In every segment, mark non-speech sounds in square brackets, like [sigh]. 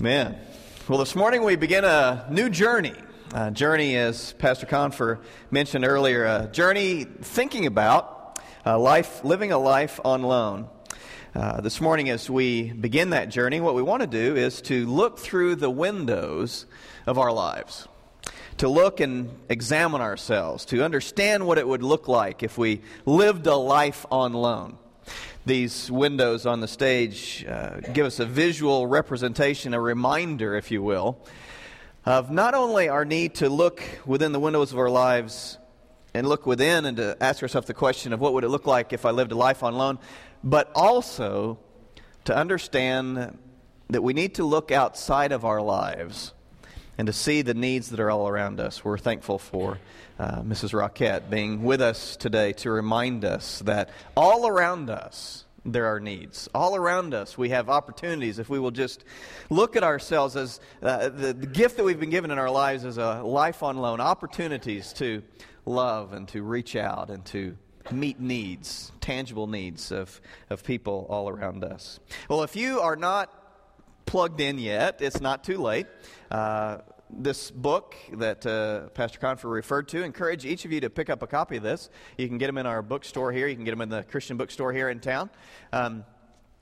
Amen. Well, this morning we begin a new journey. A journey, as Pastor Confer mentioned earlier, a journey thinking about a life, living a life on loan. Uh, this morning, as we begin that journey, what we want to do is to look through the windows of our lives, to look and examine ourselves, to understand what it would look like if we lived a life on loan these windows on the stage uh, give us a visual representation, a reminder, if you will, of not only our need to look within the windows of our lives and look within and to ask ourselves the question of what would it look like if I lived a life on loan, but also to understand that we need to look outside of our lives and to see the needs that are all around us. We're thankful for uh, Mrs. Rockette being with us today to remind us that all around us there are needs. All around us we have opportunities if we will just look at ourselves as uh, the, the gift that we've been given in our lives as a life on loan, opportunities to love and to reach out and to meet needs, tangible needs of, of people all around us. Well, if you are not plugged in yet, it's not too late. Uh, this book that uh, Pastor Confer referred to. Encourage each of you to pick up a copy of this. You can get them in our bookstore here. You can get them in the Christian bookstore here in town. Um,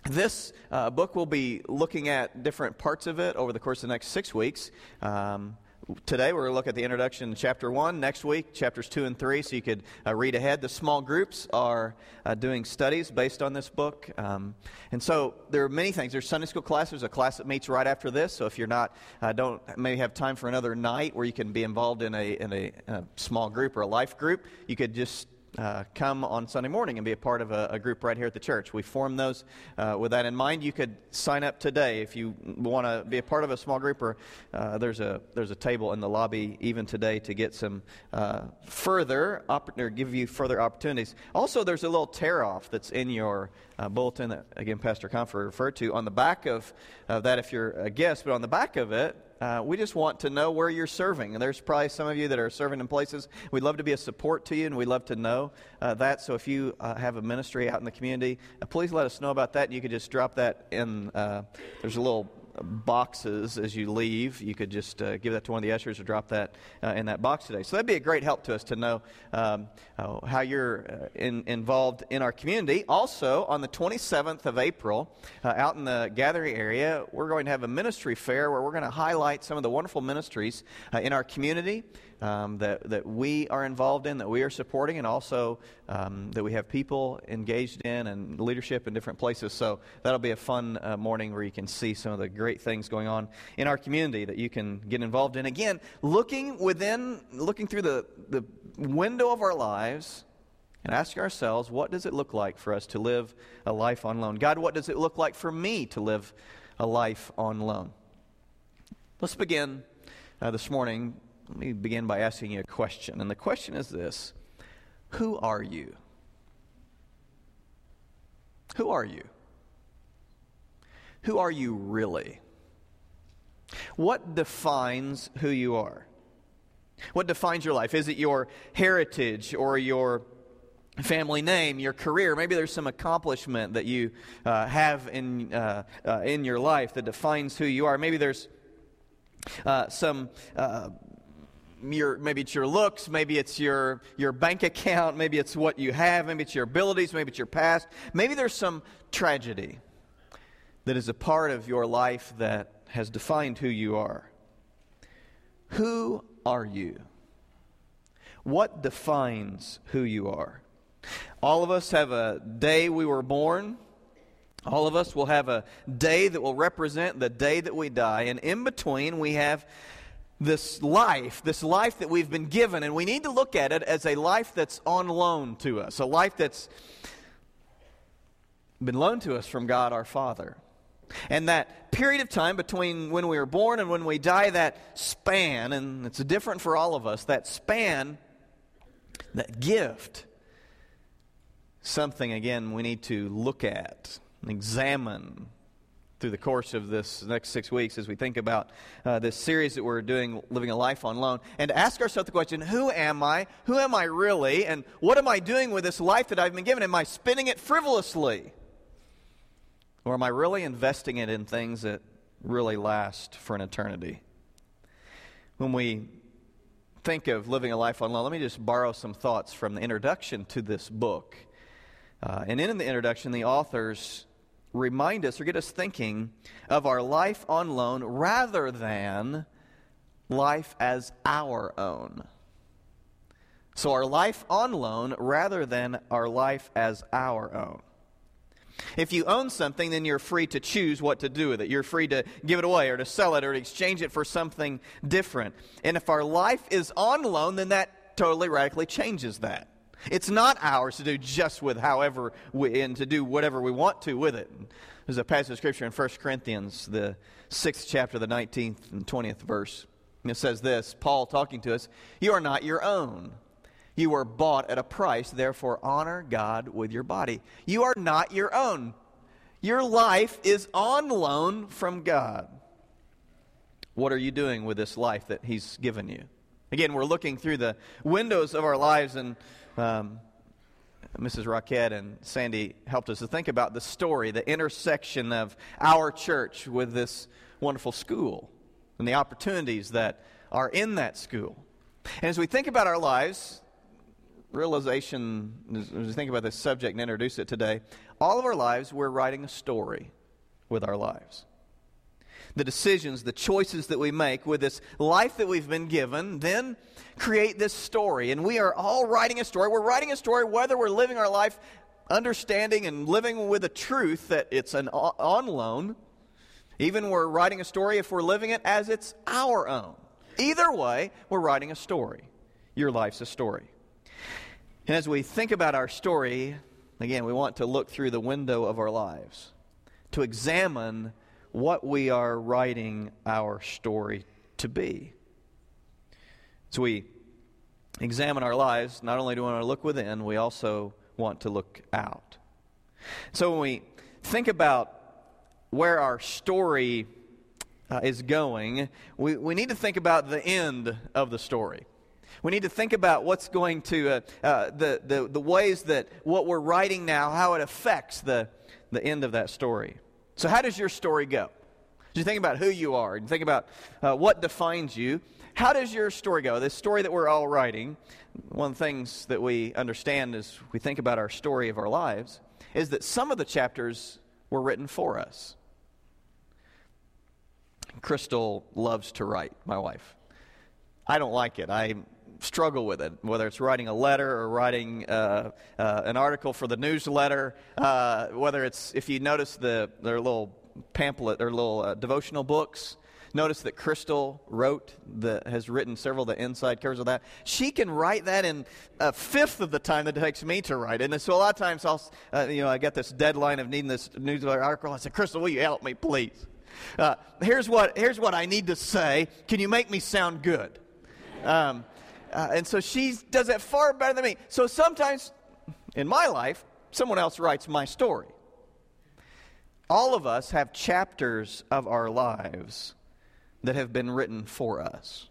this uh, book will be looking at different parts of it over the course of the next six weeks. Um, Today we're going to look at the introduction to chapter 1. Next week, chapters 2 and 3, so you could uh, read ahead. The small groups are uh, doing studies based on this book. Um, and so there are many things. There's Sunday school class. There's a class that meets right after this. So if you're not, uh, don't maybe have time for another night where you can be involved in a, in a, a small group or a life group, you could just uh, come on Sunday morning and be a part of a, a group right here at the church. We form those uh, with that in mind. You could sign up today if you want to be a part of a small group, or uh, there's a there's a table in the lobby even today to get some uh, further or give you further opportunities. Also, there's a little tear off that's in your uh, bulletin that again Pastor Comfort referred to on the back of that if you're a guest, but on the back of it uh, we just want to know where you're serving. And there's probably some of you that are serving in places. We'd love to be a support to you, and we'd love to know uh, that. So if you uh, have a ministry out in the community, uh, please let us know about that. You could just drop that in. Uh, there's a little boxes as you leave. You could just uh, give that to one of the ushers or drop that uh, in that box today. So that'd be a great help to us to know um, uh, how you're uh, in, involved in our community. Also, on the 27th of April, uh, out in the gathering area, we're going to have a ministry fair where we're going to highlight some of the wonderful ministries in our community um, that, that we are involved in, that we are supporting, and also um, that we have people engaged in and leadership in different places. So that'll be a fun uh, morning where you can see some of the great things going on in our community that you can get involved in. Again, looking within, looking through the, the window of our lives and ask ourselves, what does it look like for us to live a life on loan? God, what does it look like for me to live a life on loan? Let's begin uh, this morning let me begin by asking you a question. And the question is this Who are you? Who are you? Who are you really? What defines who you are? What defines your life? Is it your heritage or your family name, your career? Maybe there's some accomplishment that you uh, have in, uh, uh, in your life that defines who you are. Maybe there's uh, some uh, your, maybe it's your looks, maybe it's your, your bank account, maybe it's what you have, maybe it's your abilities, maybe it's your past. Maybe there's some tragedy that is a part of your life that has defined who you are. Who are you? What defines who you are? All of us have a day we were born. All of us will have a day that will represent the day that we die. And in between, we have this life, this life that we've been given, and we need to look at it as a life that's on loan to us, a life that's been loaned to us from God our Father. And that period of time between when we were born and when we die, that span, and it's different for all of us, that span, that gift, something again we need to look at and examine through the course of this next six weeks as we think about uh, this series that we're doing, Living a Life on Loan, and ask ourselves the question who am I? Who am I really? And what am I doing with this life that I've been given? Am I spending it frivolously? Or am I really investing it in things that really last for an eternity. When we think of living a life on loan, let me just borrow some thoughts from the introduction to this book. Uh, and in the introduction, the authors remind us or get us thinking of our life on loan rather than life as our own. So, our life on loan rather than our life as our own. If you own something, then you're free to choose what to do with it. You're free to give it away or to sell it or to exchange it for something different. And if our life is on loan, then that totally radically changes that. It's not ours to do just with however we, and to do whatever we want to with it. There's a passage of scripture in 1 Corinthians, the sixth chapter, the 19th and 20th verse. It says this Paul talking to us, You are not your own. You were bought at a price, therefore honor God with your body. You are not your own. Your life is on loan from God. What are you doing with this life that He's given you? Again, we're looking through the windows of our lives, and um, Mrs. Rockette and Sandy helped us to think about the story, the intersection of our church with this wonderful school and the opportunities that are in that school. And as we think about our lives, realization, as we think about this subject and introduce it today, all of our lives, we're writing a story with our lives. The decisions, the choices that we make with this life that we've been given, then create this story. And we are all writing a story. We're writing a story whether we're living our life understanding and living with the truth that it's an on loan. Even we're writing a story if we're living it as it's our own. Either way, we're writing a story. Your life's a story. And as we think about our story, again, we want to look through the window of our lives to examine what we are writing our story to be. So we examine our lives, not only do we want to look within, we also want to look out. So when we think about where our story uh, is going, we, we need to think about the end of the story. We need to think about what's going to, uh, uh, the, the, the ways that what we're writing now, how it affects the, the end of that story. So, how does your story go? Do you think about who you are? Do you think about uh, what defines you? How does your story go? This story that we're all writing, one of the things that we understand as we think about our story of our lives is that some of the chapters were written for us. Crystal loves to write, my wife. I don't like it. I struggle with it, whether it's writing a letter or writing uh, uh, an article for the newsletter, uh, whether it's, if you notice the, their little pamphlet, their little uh, devotional books, notice that Crystal wrote, the, has written several of the inside covers of that. She can write that in a fifth of the time that it takes me to write it. And so a lot of times I'll, uh, you know, I get this deadline of needing this newsletter article. I say, Crystal, will you help me, please? Uh, here's, what, here's what I need to say. Can you make me sound good? Um, uh, and so she does it far better than me. So sometimes in my life, someone else writes my story. All of us have chapters of our lives that have been written for us.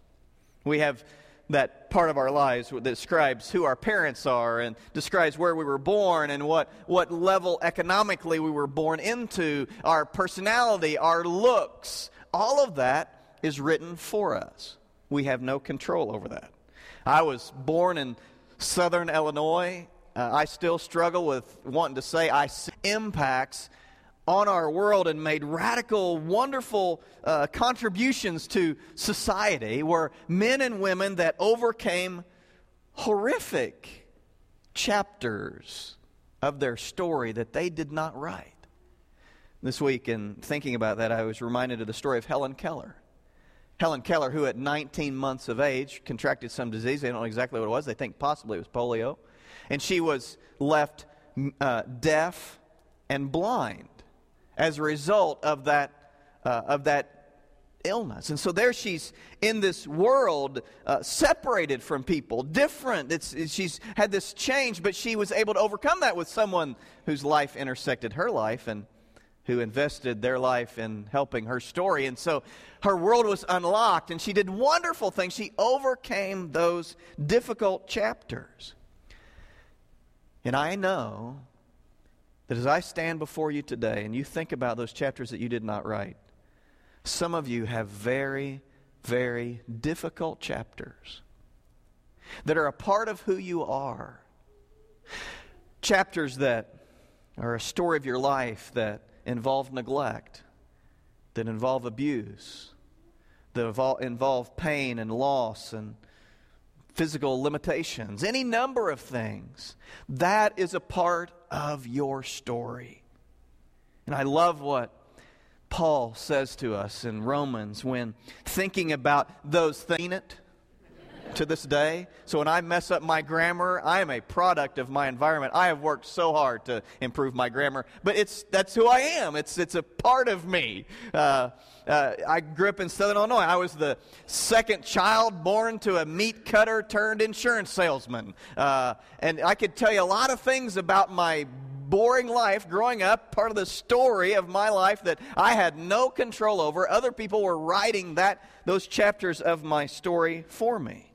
We have that part of our lives that describes who our parents are and describes where we were born and what, what level economically we were born into, our personality, our looks. All of that is written for us. We have no control over that. I was born in southern Illinois. Uh, I still struggle with wanting to say I see impacts on our world and made radical, wonderful uh, contributions to society were men and women that overcame horrific chapters of their story that they did not write. This week, in thinking about that, I was reminded of the story of Helen Keller. Helen Keller, who at 19 months of age contracted some disease. They don't know exactly what it was. They think possibly it was polio. And she was left uh, deaf and blind as a result of that, uh, of that illness. And so there she's in this world uh, separated from people, different. It's, she's had this change, but she was able to overcome that with someone whose life intersected her life. And who invested their life in helping her story. And so her world was unlocked, and she did wonderful things. She overcame those difficult chapters. And I know that as I stand before you today and you think about those chapters that you did not write, some of you have very, very difficult chapters that are a part of who you are. Chapters that are a story of your life that involve neglect, that involve abuse, that involve pain and loss and physical limitations, any number of things. That is a part of your story. And I love what Paul says to us in Romans when thinking about those things to this day. So when I mess up my grammar, I am a product of my environment. I have worked so hard to improve my grammar, but it's that's who I am. It's it's a part of me. Uh, uh, I grew up in Southern Illinois. I was the second child born to a meat cutter turned insurance salesman, uh, and I could tell you a lot of things about my boring life growing up, part of the story of my life that I had no control over. Other people were writing that those chapters of my story for me.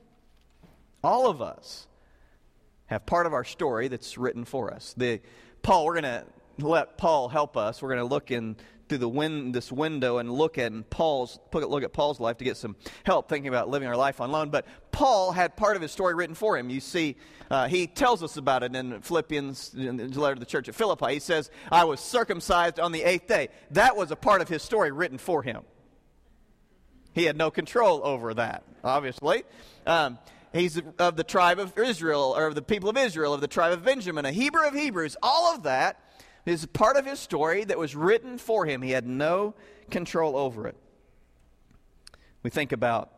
All of us have part of our story that's written for us. The Paul, we're going to let Paul help us. We're going to look in through the this window and look at Paul's look at Paul's life to get some help thinking about living our life on loan. But Paul had part of his story written for him. You see, uh, he tells us about it in Philippians, in the letter to the church at Philippi. He says, "I was circumcised on the eighth day." That was a part of his story written for him. He had no control over that, obviously. Um, He's of the tribe of Israel, or of the people of Israel, of the tribe of Benjamin, a Hebrew of Hebrews. All of that is part of his story that was written for him. He had no control over it. We think about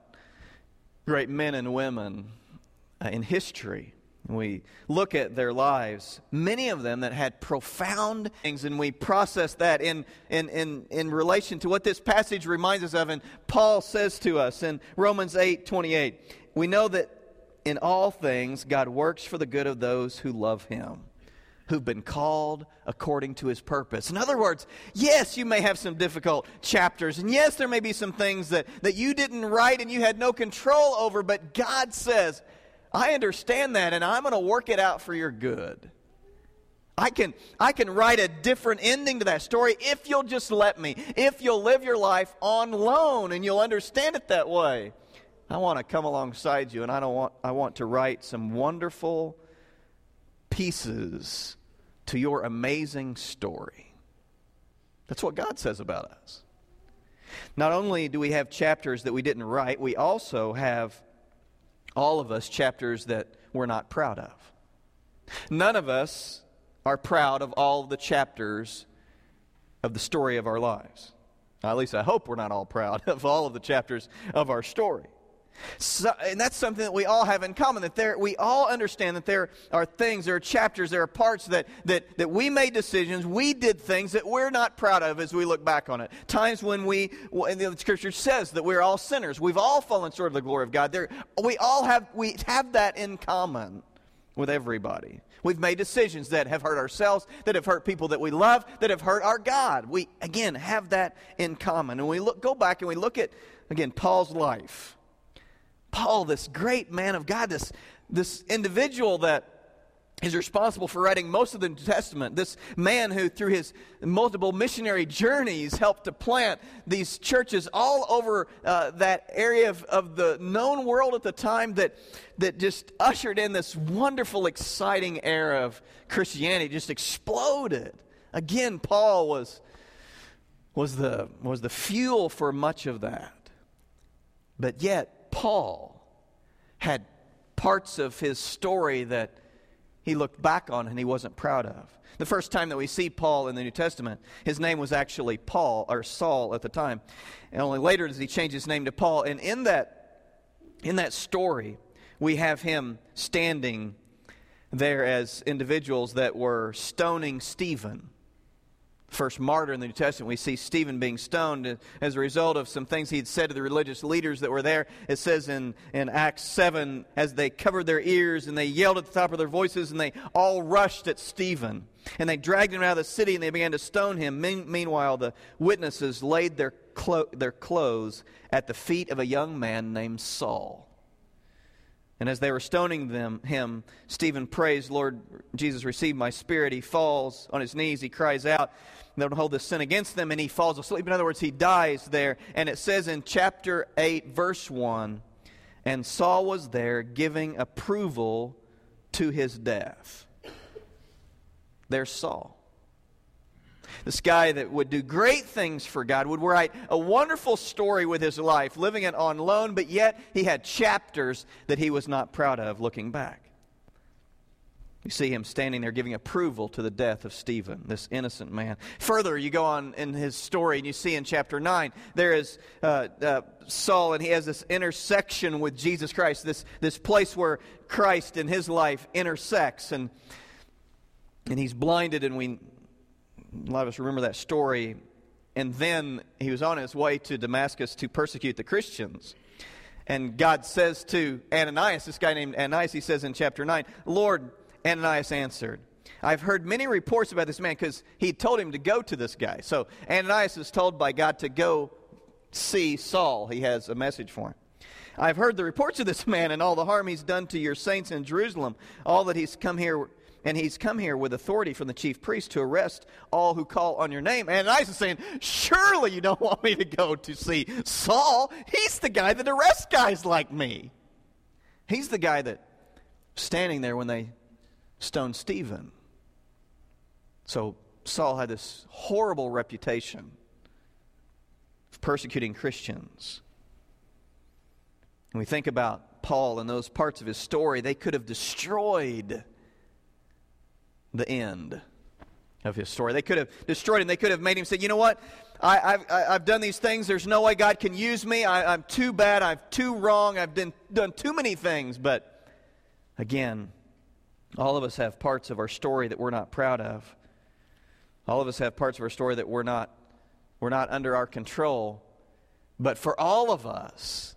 great men and women uh, in history. We look at their lives, many of them that had profound things, and we process that in, in, in, in relation to what this passage reminds us of. And Paul says to us in Romans 8 28, we know that in all things, God works for the good of those who love him, who've been called according to his purpose. In other words, yes, you may have some difficult chapters, and yes, there may be some things that, that you didn't write and you had no control over, but God says, I understand that, and I'm going to work it out for your good. I can, I can write a different ending to that story if you'll just let me, if you'll live your life on loan and you'll understand it that way. I want to come alongside you and I don't want I want to write some wonderful pieces to your amazing story. That's what God says about us. Not only do we have chapters that we didn't write, we also have all of us chapters that we're not proud of. None of us are proud of all the chapters of the story of our lives. At least I hope we're not all proud [laughs] of all of the chapters of our story. So, and that's something that we all have in common that there, we all understand that there are things, there are chapters, there are parts that, that, that we made decisions, we did things that we're not proud of as we look back on it. Times when we, and the scripture says that we're all sinners. We've all fallen short of the glory of God. There, we all have, we have that in common with everybody. We've made decisions that have hurt ourselves, that have hurt people that we love, that have hurt our God. We, again, have that in common. And we look, go back and we look at, again, Paul's life Paul, this great man of God, this, this individual that is responsible for writing most of the New Testament. This man who, through his multiple missionary journeys, helped to plant these churches all over uh, that area of, of the known world at the time that, that just ushered in this wonderful, exciting era of Christianity, just exploded. Again, Paul was, was, the, was the fuel for much of that. But yet, Paul had parts of his story that he looked back on and he wasn't proud of. The first time that we see Paul in the New Testament, his name was actually Paul or Saul at the time. And only later does he change his name to Paul. And in that, in that story, we have him standing there as individuals that were stoning Stephen first martyr in the New Testament. We see Stephen being stoned as a result of some things he had said to the religious leaders that were there. It says in, in Acts 7, as they covered their ears and they yelled at the top of their voices and they all rushed at Stephen. And they dragged him out of the city and they began to stone him. meanwhile, the witnesses laid their, clo- their clothes at the feet of a young man named Saul. And as they were stoning them, him, Stephen prays, Lord Jesus, receive my spirit. He falls on his knees. He cries out. They don't hold this sin against them, and he falls asleep. In other words, he dies there. And it says in chapter 8, verse 1 And Saul was there giving approval to his death. There's Saul. This guy that would do great things for God, would write a wonderful story with his life, living it on loan, but yet he had chapters that he was not proud of looking back. You see him standing there giving approval to the death of Stephen, this innocent man. Further, you go on in his story and you see in chapter 9, there is uh, uh, Saul and he has this intersection with Jesus Christ, this, this place where Christ in his life intersects. And, and he's blinded, and we a lot of us remember that story. And then he was on his way to Damascus to persecute the Christians. And God says to Ananias, this guy named Ananias, he says in chapter 9, Lord, Ananias answered, I've heard many reports about this man because he told him to go to this guy. So Ananias is told by God to go see Saul. He has a message for him. I've heard the reports of this man and all the harm he's done to your saints in Jerusalem, all that he's come here and he's come here with authority from the chief priest to arrest all who call on your name. And Ananias is saying, Surely you don't want me to go to see Saul. He's the guy that arrests guys like me. He's the guy that standing there when they stoned Stephen. So Saul had this horrible reputation of persecuting Christians. And we think about Paul and those parts of his story, they could have destroyed the end of his story. They could have destroyed him. They could have made him say, you know what? I, have I've done these things. There's no way God can use me. I, am too bad. I'm too wrong. I've done, done too many things. But again, all of us have parts of our story that we're not proud of. All of us have parts of our story that we're not, we're not under our control. But for all of us,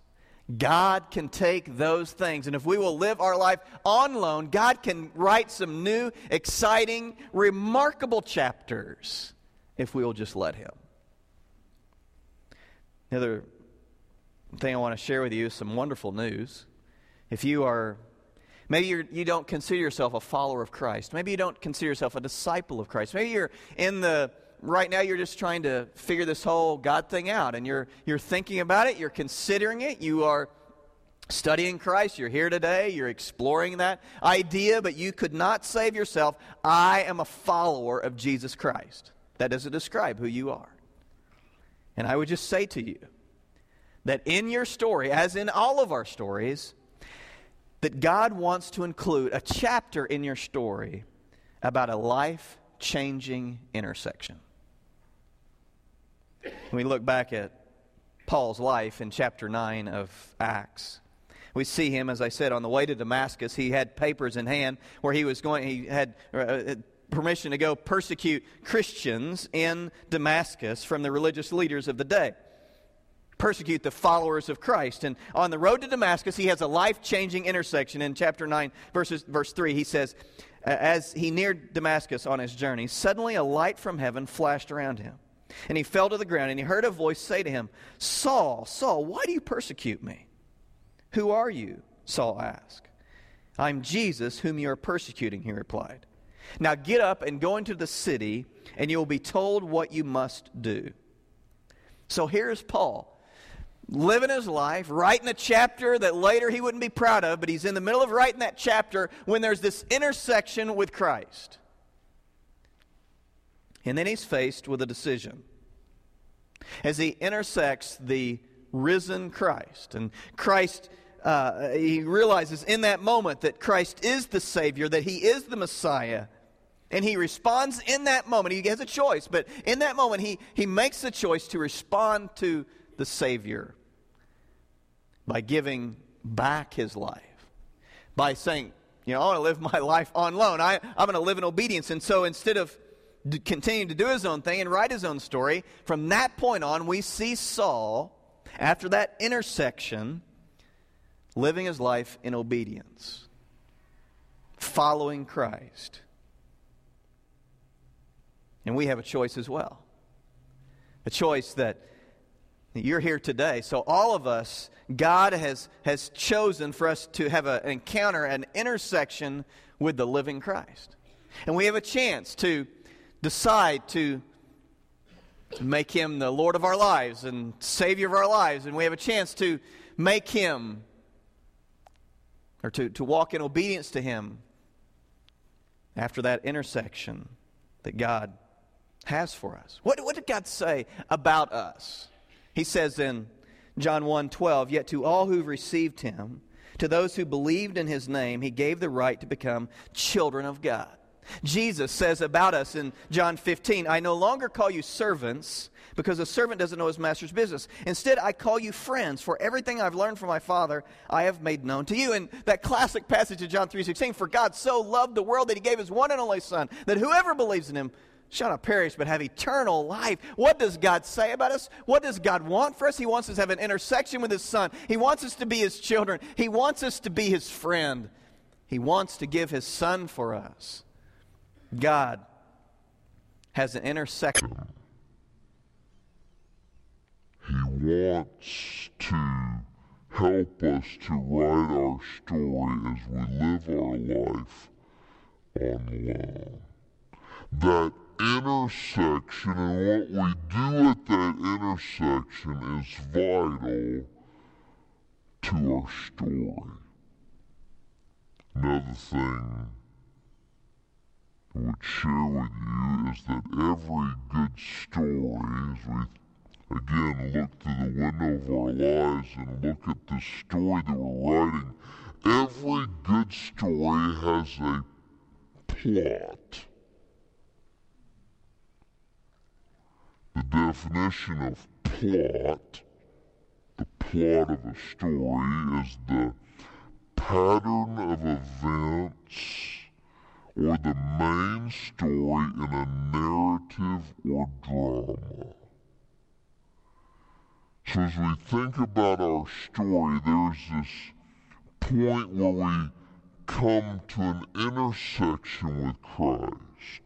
God can take those things, and if we will live our life on loan, God can write some new, exciting, remarkable chapters if we will just let Him. The other thing I want to share with you is some wonderful news. If you are, maybe you're, you do not consider yourself a follower of Christ, maybe you don't consider yourself a disciple of Christ, maybe you're in the right now you're just trying to figure this whole God thing out and you're, you're thinking about it, you're considering it, you are studying Christ, you're here today, you're exploring that idea, but you could not save yourself. I am a follower of Jesus Christ. That doesn't describe who you are. And I would just say to you that in your story, as in all of our stories, that God wants to include a chapter in your story about a life changing intersection. We look back at Paul's life in chapter 9 of Acts, we see him, as I said, on the way to Damascus. He had papers in hand where he was going, he had uh, permission to go persecute Christians in Damascus from the religious leaders of the day. Persecute the followers of Christ. And on the road to Damascus, he has a life changing intersection. In chapter 9, verses, verse 3, he says, As he neared Damascus on his journey, suddenly a light from heaven flashed around him. And he fell to the ground, and he heard a voice say to him, Saul, Saul, why do you persecute me? Who are you? Saul asked. I'm Jesus, whom you are persecuting, he replied. Now get up and go into the city, and you will be told what you must do. So here's Paul living his life, writing a chapter that later he wouldn't be proud of, but he's in the middle of writing that chapter when there's this intersection with Christ. And then he's faced with a decision. As he intersects the risen Christ, and Christ, uh, he realizes in that moment that Christ is the Savior, that he is the Messiah. And he responds in that moment. He has a choice, but in that moment, he, he makes the choice to respond to the Savior by giving back his life, by saying, you know, I want to live my [laughs] life on loan. I, I'm going to live in obedience. And so instead of continuing to do his own thing and write his own story. From that point on, we see Saul, after that intersection, living his life in obedience, following Christ. And we have a choice as well. A choice that You're here today. So, all of us, God has, has chosen for us to have a, an encounter, an intersection with the living Christ. And we have a chance to decide to make him the Lord of our lives and Savior of our lives. And we have a chance to make him or to, to walk in obedience to him after that intersection that God has for us. What, what did God say about us? He says in John 1 12, Yet to all who received him, to those who believed in his name, he gave the right to become children of God. Jesus says about us in John 15, I no longer call you servants because a servant doesn't know his master's business. Instead, I call you friends, for everything I've learned from my Father, I have made known to you. And that classic passage of John 3:16, for God so loved the world that he gave his one and only son, that whoever believes in him shall not perish but have eternal life. What does God say about us? What does God want for us? He wants us to have an intersection with his son. He wants us to be his children. He wants us to be his friend. He wants to give his son for us. God has an intersection. He wants to help us to write our story as we live our life on loan. That intersection and what we do at that intersection is vital to our story. Another thing would share with you is that every good story, as we again look through the window of our lives and look at the story that we're writing, every good story has a plot. The definition of plot, the plot of a story, is the pattern of events or the main story in a narrative or drama. So as we think about our story, there's this point where we come to an intersection with Christ.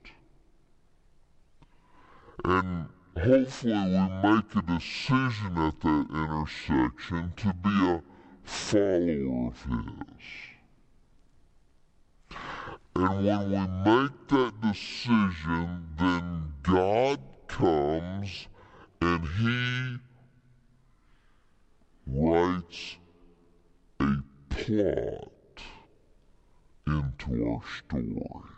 And hopefully we make a decision at that intersection to be a follower of His. And when we make that decision, then God comes and He writes a plot into our story.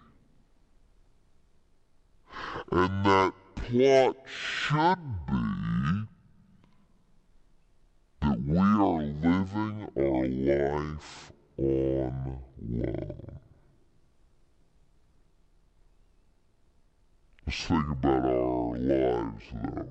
And that plot should be that we are living our life on loan. Let's think about our lives though.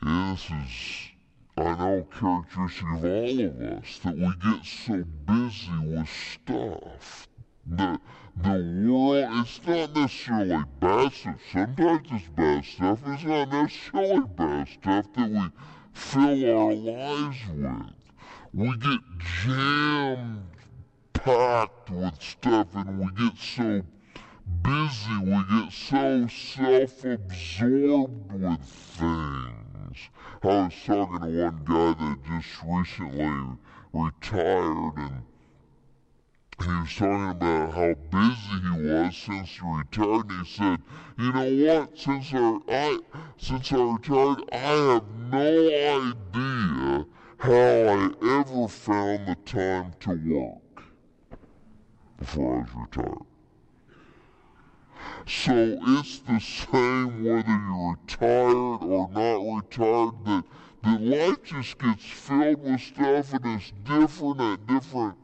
this is, I know, characteristic of all of us that we get so busy with stuff. The, the world, it's not necessarily bad stuff. Sometimes it's bad stuff. It's not necessarily bad stuff that we fill our lives with. We get jammed packed with stuff and we get so busy, we get so self absorbed with things. I was talking to one guy that just recently retired and he was talking about how busy he was since he retired and he said, you know what, since I, I since I retired I have no idea how I ever found the time to work before I was retired. So it's the same whether you're retired or not retired, that, that life just gets filled with stuff and it's different at different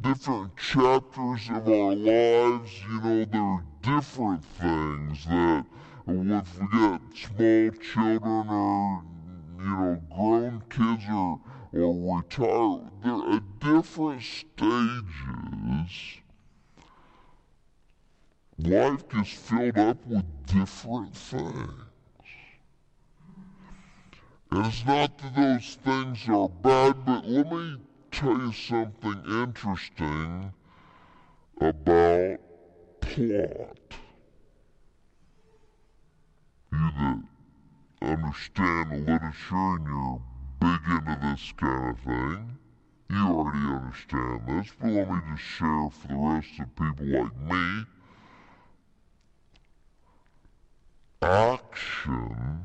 different chapters of our lives. You know, there are different things that if we get small children or you know grown kids or or retired, they're at different stages life gets filled up with different things. And it's not that those things are bad, but let me tell you something interesting about plot. You that understand the literature and you're big into this kind of thing. You already understand this, but let me just share for the rest of people like me. Action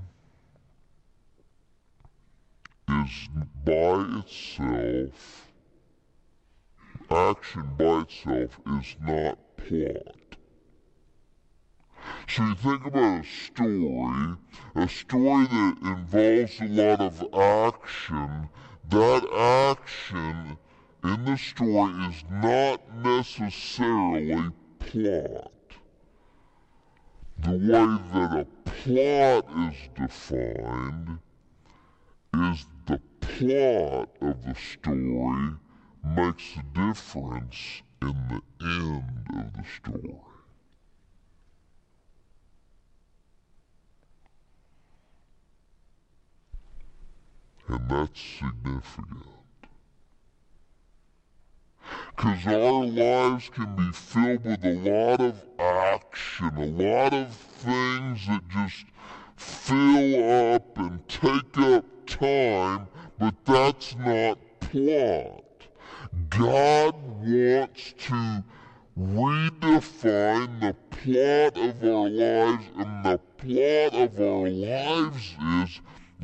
is by itself, action by itself is not plot. So you think about a story, a story that involves a lot of action, that action in the story is not necessarily plot. The way that a plot is defined is the plot of the story makes a difference in the end of the story. And that's significant. Because our lives can be filled with a lot of action, a lot of things that just fill up and take up time, but that's not plot. God wants to redefine the plot of our lives, and the plot of our lives is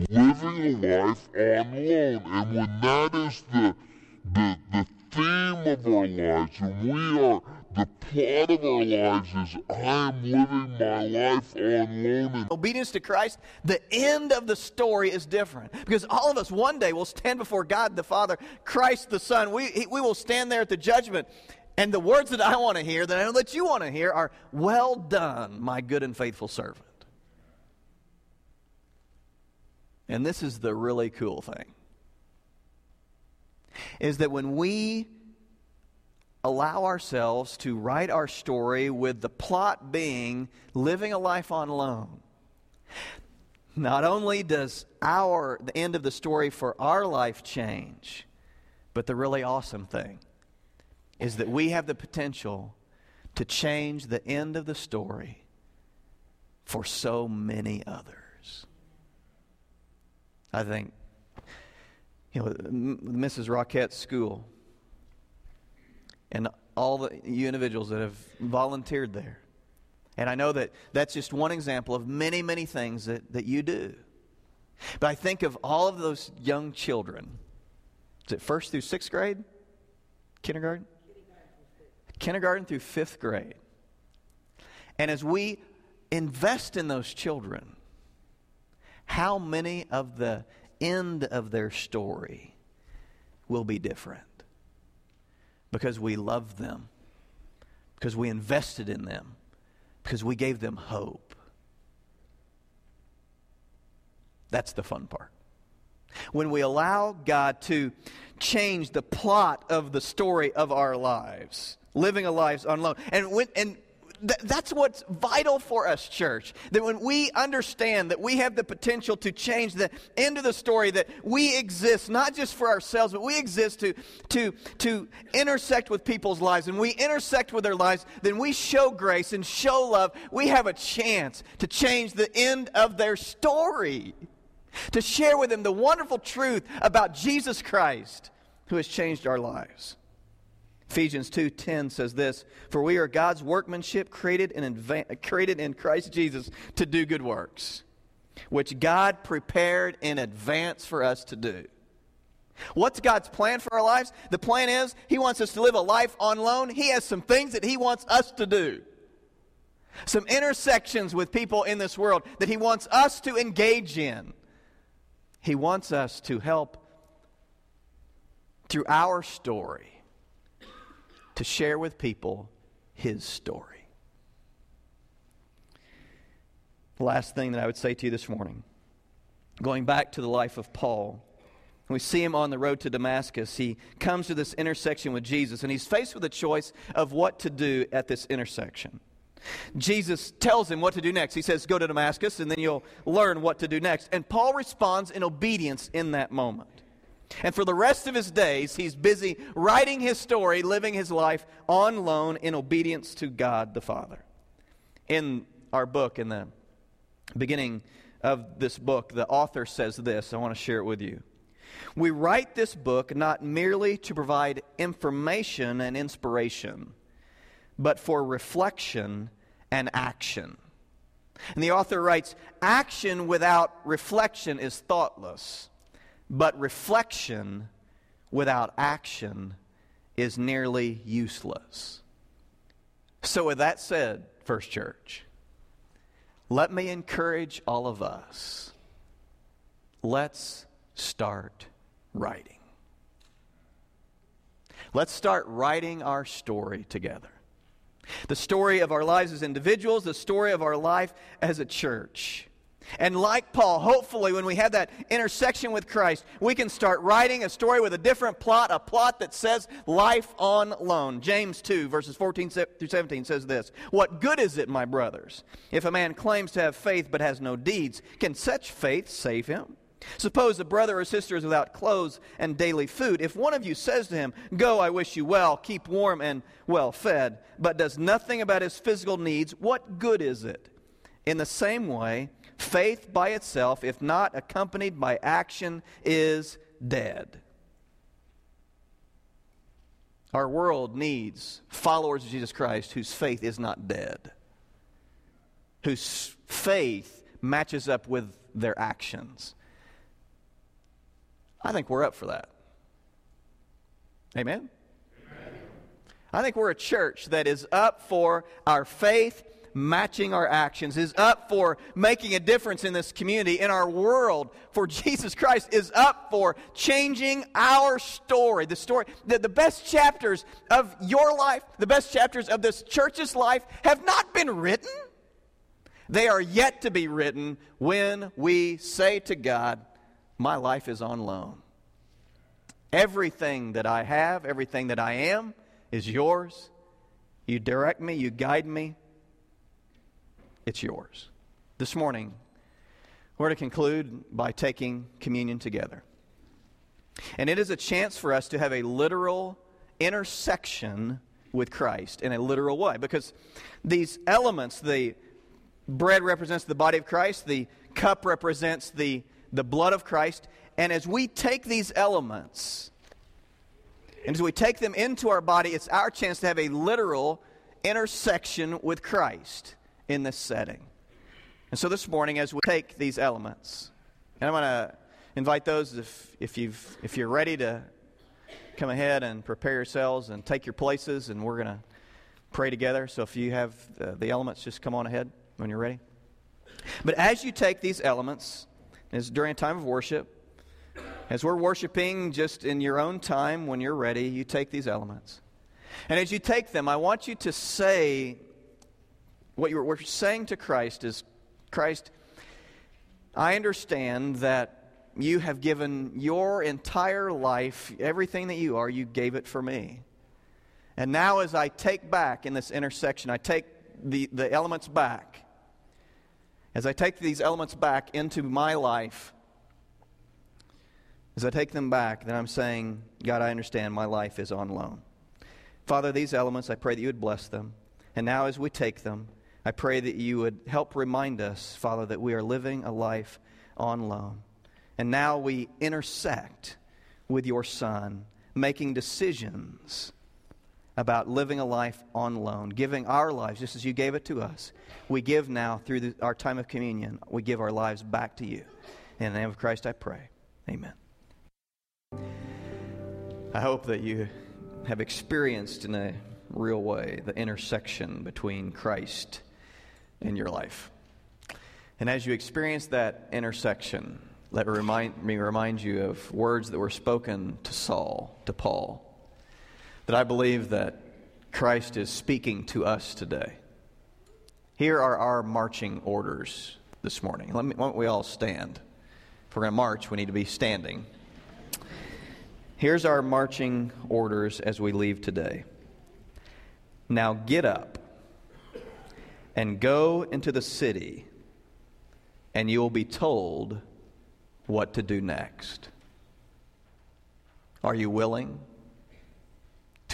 living a life on loan. And when that is the, the, the theme of our lives, when we are, the plot of our lives is I am living my life on loan. Obedience to Christ, the end of the story is different. Because all of us one day will stand before God the Father, Christ the Son. We, we will stand there at the judgment. And the words that I want to hear, that I know that you want to hear, are, Well done, my good and faithful servant. And this is the really cool thing is that when we allow ourselves to write our story with the plot being living a life on loan, not only does our the end of the story for our life change, but the really awesome thing is that we have the potential to change the end of the story for so many others. I think, you know, Mrs. Rockette's school and all the you individuals that have volunteered there. And I know that that's just one example of many, many things that, that you do. But I think of all of those young children. Is it first through sixth grade? Kindergarten? Kindergarten through fifth grade. And as we invest in those children, how many of the end of their story will be different? Because we love them, because we invested in them, because we gave them hope. That's the fun part. When we allow God to change the plot of the story of our lives, living a life on loan. And, when, and th- that's what's vital for us, church. That when we understand that we have the potential to change the end of the story, that we exist not just for ourselves, but we exist to, to, to intersect with people's lives. And we intersect with their lives, then we show grace and show love. We have a chance to change the end of their story, to share with them the wonderful truth about Jesus Christ who has changed our lives. Ephesians 2:10 says this, "For we are God's workmanship created in, adva- created in Christ Jesus to do good works, which God prepared in advance for us to do." What's God's plan for our lives? The plan is He wants us to live a life on loan. He has some things that He wants us to do. Some intersections with people in this world that He wants us to engage in. He wants us to help through our story to share with people his story. The last thing that I would say to you this morning, going back to the life of Paul, we see him on the road to Damascus. He comes to this intersection with Jesus, and he's faced with a choice of what to do at this intersection. Jesus tells him what to do next. He says, Go to Damascus, and then you'll learn what to do next. And Paul responds in obedience in that moment. And for the rest of his days, he's busy writing his story, living his life on loan in obedience to God the Father. In our book, in the beginning of this book, the author says this. I want to share it with you. We write this book not merely to provide information and inspiration, but for reflection and action. And the author writes Action without reflection is thoughtless, but reflection without action is nearly useless. So, with that said, First Church, let me encourage all of us. Let's start writing. Let's start writing our story together. The story of our lives as individuals, the story of our life as a church. And like Paul, hopefully, when we have that intersection with Christ, we can start writing a story with a different plot, a plot that says life on loan. James 2, verses 14 through 17 says this What good is it, my brothers, if a man claims to have faith but has no deeds? Can such faith save him? Suppose a brother or sister is without clothes and daily food. If one of you says to him, Go, I wish you well, keep warm and well fed, but does nothing about his physical needs, what good is it? In the same way, faith by itself, if not accompanied by action, is dead. Our world needs followers of Jesus Christ whose faith is not dead, whose faith matches up with their actions. I think we're up for that. Amen? Amen? I think we're a church that is up for our faith matching our actions, is up for making a difference in this community, in our world, for Jesus Christ, is up for changing our story. The story, the, the best chapters of your life, the best chapters of this church's life have not been written. They are yet to be written when we say to God, my life is on loan. Everything that I have, everything that I am, is yours. You direct me, you guide me. It's yours. This morning, we're to conclude by taking communion together. And it is a chance for us to have a literal intersection with Christ in a literal way because these elements, the bread represents the body of Christ, the cup represents the the blood of Christ. And as we take these elements, and as we take them into our body, it's our chance to have a literal intersection with Christ in this setting. And so this morning, as we take these elements, and I'm going to invite those if, if, you've, if you're ready to come ahead and prepare yourselves and take your places, and we're going to pray together. So if you have the, elements, just come on ahead when you're ready. But as you take these elements, is during a time of worship. As we're worshiping, just in your own time, when you're ready, you take these elements. And as you take them, I want you to say what you're, saying to Christ is Christ, I understand that you have given your entire life, everything that you are, you gave it for me. And now, as I take back in this intersection, I take the, the elements back. As I take these elements back into my life, as I take them back, then I'm saying, God, I understand my life is on loan. Father, these elements, I pray that you would bless them. And now, as we take them, I pray that you would help remind us, Father, that we are living a life on loan. And now we intersect with your Son, making decisions about living a life on loan, giving our lives just as you gave it to us. We give now through the, our time of communion, we give our lives back to you. In the name of Christ I pray. Amen. I hope that you have experienced in a real way the intersection between Christ and your life. And as you experience that intersection, let me remind you of words that were spoken to Saul, to Paul that I believe that Christ is speaking to us today. Here are our marching orders this morning. Let me, why don't we all stand? If we're going to march, we need to be standing. Here's our marching orders as we leave today. Now get up and go into the city, and you will be told what to do next. Are you willing?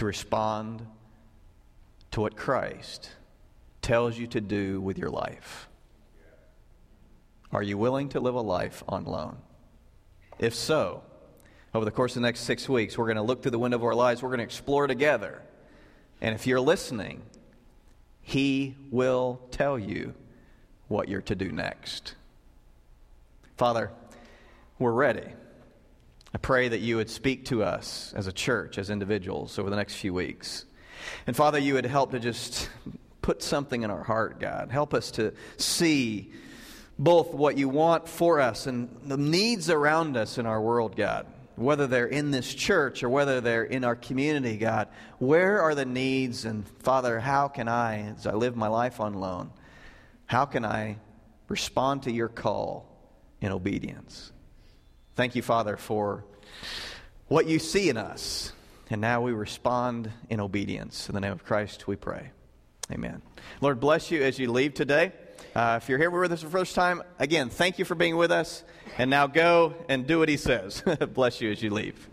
to respond to what Christ tells you to do with your life. Are you willing to live a life on loan? If so, over the course of the next six weeks, we're going to look through the window of our lives. We're going to explore together. And if you're listening, He will tell you what you're to do next. Father, we're ready. I pray that you would speak to us as a church, as individuals, over the next few weeks. And Father, you would help to just put something in our heart, God. Help us to see both what you want for us and the needs around us in our world, God. Whether they're in this church or whether they're in our community, God, where are the needs? And Father, how can I, as I live my life on loan, how can I respond to your call in obedience? Thank you, Father, for what you see in us. And now we respond in obedience. In the name of Christ, we pray. Amen. Lord, bless you as you leave today. Uh, if you're here with us for the first time, again, thank you for being with us. And now go and do what he says. [laughs] bless you as you leave.